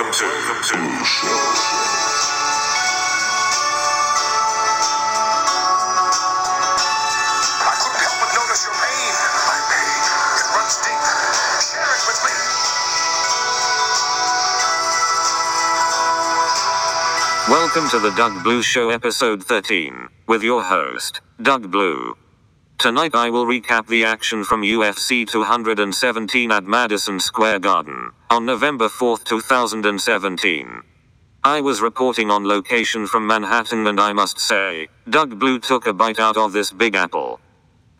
Welcome to, welcome to Blue Show. I couldn't help but notice your pain. My pain, it runs deep. Share it with me. Welcome to the Doug Blue Show episode 13, with your host, Doug Blue. Tonight I will recap the action from UFC 217 at Madison Square Garden, on November 4, 2017. I was reporting on location from Manhattan and I must say, Doug Blue took a bite out of this big apple.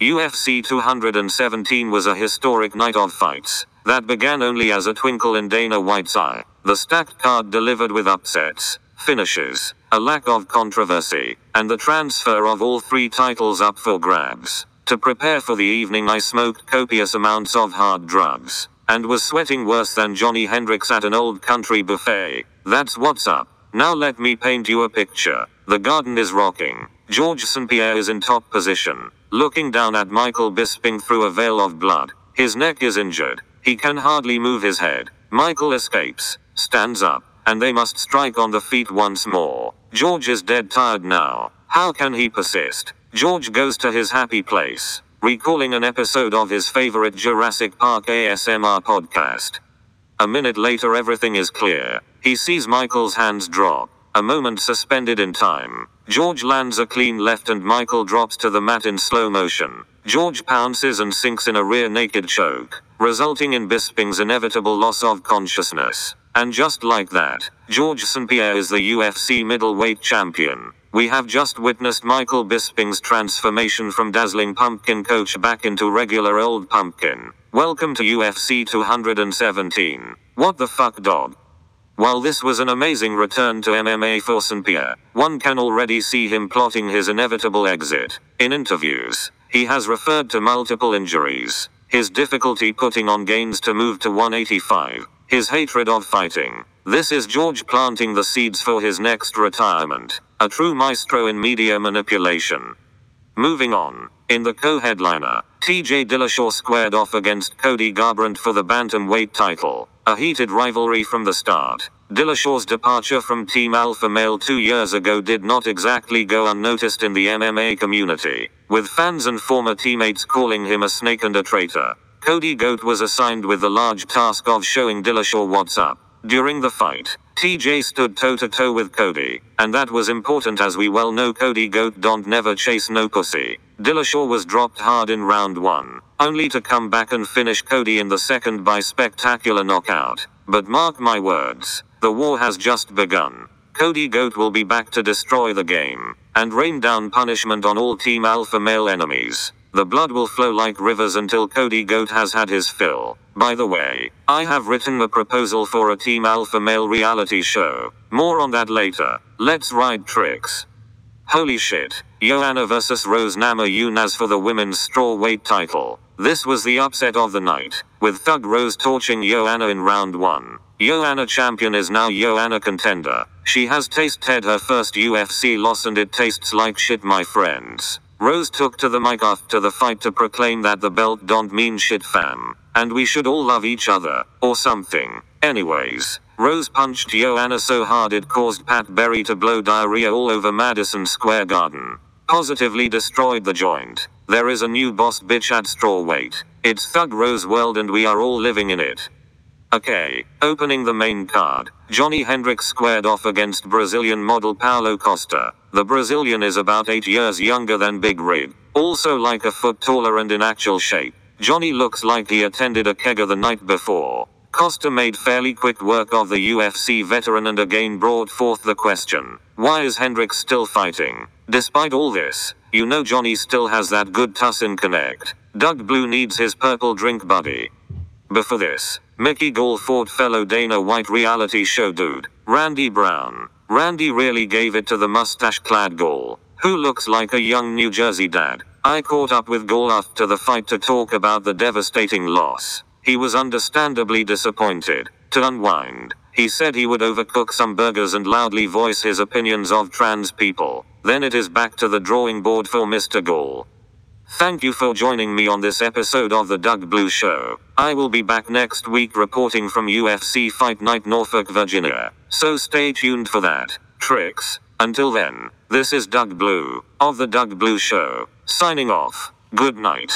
UFC 217 was a historic night of fights that began only as a twinkle in Dana White's eye. The stacked card delivered with upsets, finishes, a lack of controversy, and the transfer of all three titles up for grabs. To prepare for the evening, I smoked copious amounts of hard drugs and was sweating worse than Johnny Hendricks at an old country buffet. That's what's up. Now let me paint you a picture. The garden is rocking. George St. Pierre is in top position, looking down at Michael Bisping through a veil of blood. His neck is injured. He can hardly move his head. Michael escapes, stands up, and they must strike on the feet once more. George is dead tired now. How can he persist? George goes to his happy place, recalling an episode of his favorite Jurassic Park ASMR podcast. A minute later, everything is clear. He sees Michael's hands drop. A moment suspended in time. George lands a clean left and Michael drops to the mat in slow motion. George pounces and sinks in a rear naked choke, resulting in Bisping's inevitable loss of consciousness. And just like that, George St. Pierre is the UFC middleweight champion. We have just witnessed Michael Bisping's transformation from dazzling pumpkin coach back into regular old pumpkin. Welcome to UFC 217. What the fuck, dog? While this was an amazing return to MMA for St. Pierre, one can already see him plotting his inevitable exit. In interviews, he has referred to multiple injuries, his difficulty putting on gains to move to 185, his hatred of fighting. This is George planting the seeds for his next retirement, a true maestro in media manipulation. Moving on, in the co-headliner, TJ Dillashaw squared off against Cody Garbrandt for the bantamweight title, a heated rivalry from the start. Dillashaw's departure from Team Alpha Male two years ago did not exactly go unnoticed in the MMA community, with fans and former teammates calling him a snake and a traitor. Cody Goat was assigned with the large task of showing Dillashaw what's up. During the fight, TJ stood toe to toe with Cody, and that was important as we well know Cody Goat don't never chase no pussy. Dillashaw was dropped hard in round one, only to come back and finish Cody in the second by spectacular knockout. But mark my words, the war has just begun. Cody Goat will be back to destroy the game, and rain down punishment on all Team Alpha male enemies. The blood will flow like rivers until Cody Goat has had his fill. By the way, I have written a proposal for a Team Alpha male reality show. More on that later. Let's ride tricks. Holy shit. Joanna vs Rose Nama Namajunas for the women's strawweight title. This was the upset of the night, with Thug Rose torching Joanna in round 1. Joanna champion is now Joanna contender. She has tasted her first UFC loss and it tastes like shit my friends. Rose took to the mic after the fight to proclaim that the belt don't mean shit fam. And we should all love each other, or something. Anyways, Rose punched Joanna so hard it caused Pat Barry to blow diarrhea all over Madison Square Garden. Positively destroyed the joint. There is a new boss bitch at strawweight. It's Thug Rose World and we are all living in it. Okay, opening the main card, Johnny Hendricks squared off against Brazilian model Paulo Costa. The Brazilian is about 8 years younger than Big Rig, also like a foot taller and in actual shape. Johnny looks like he attended a kegger the night before. Costa made fairly quick work of the UFC veteran and again brought forth the question why is Hendricks still fighting? Despite all this, you know Johnny still has that good Tussin connect. Doug Blue needs his purple drink buddy. Before this, Mickey Gall fought fellow Dana White reality show dude, Randy Brown. Randy really gave it to the mustache clad Gall, who looks like a young New Jersey dad. I caught up with Gall after the fight to talk about the devastating loss. He was understandably disappointed. To unwind, he said he would overcook some burgers and loudly voice his opinions of trans people. Then it is back to the drawing board for Mr. Gall. Thank you for joining me on this episode of The Doug Blue Show. I will be back next week reporting from UFC Fight Night Norfolk, Virginia. So stay tuned for that. Tricks. Until then, this is Doug Blue of The Doug Blue Show. Signing off. Good night.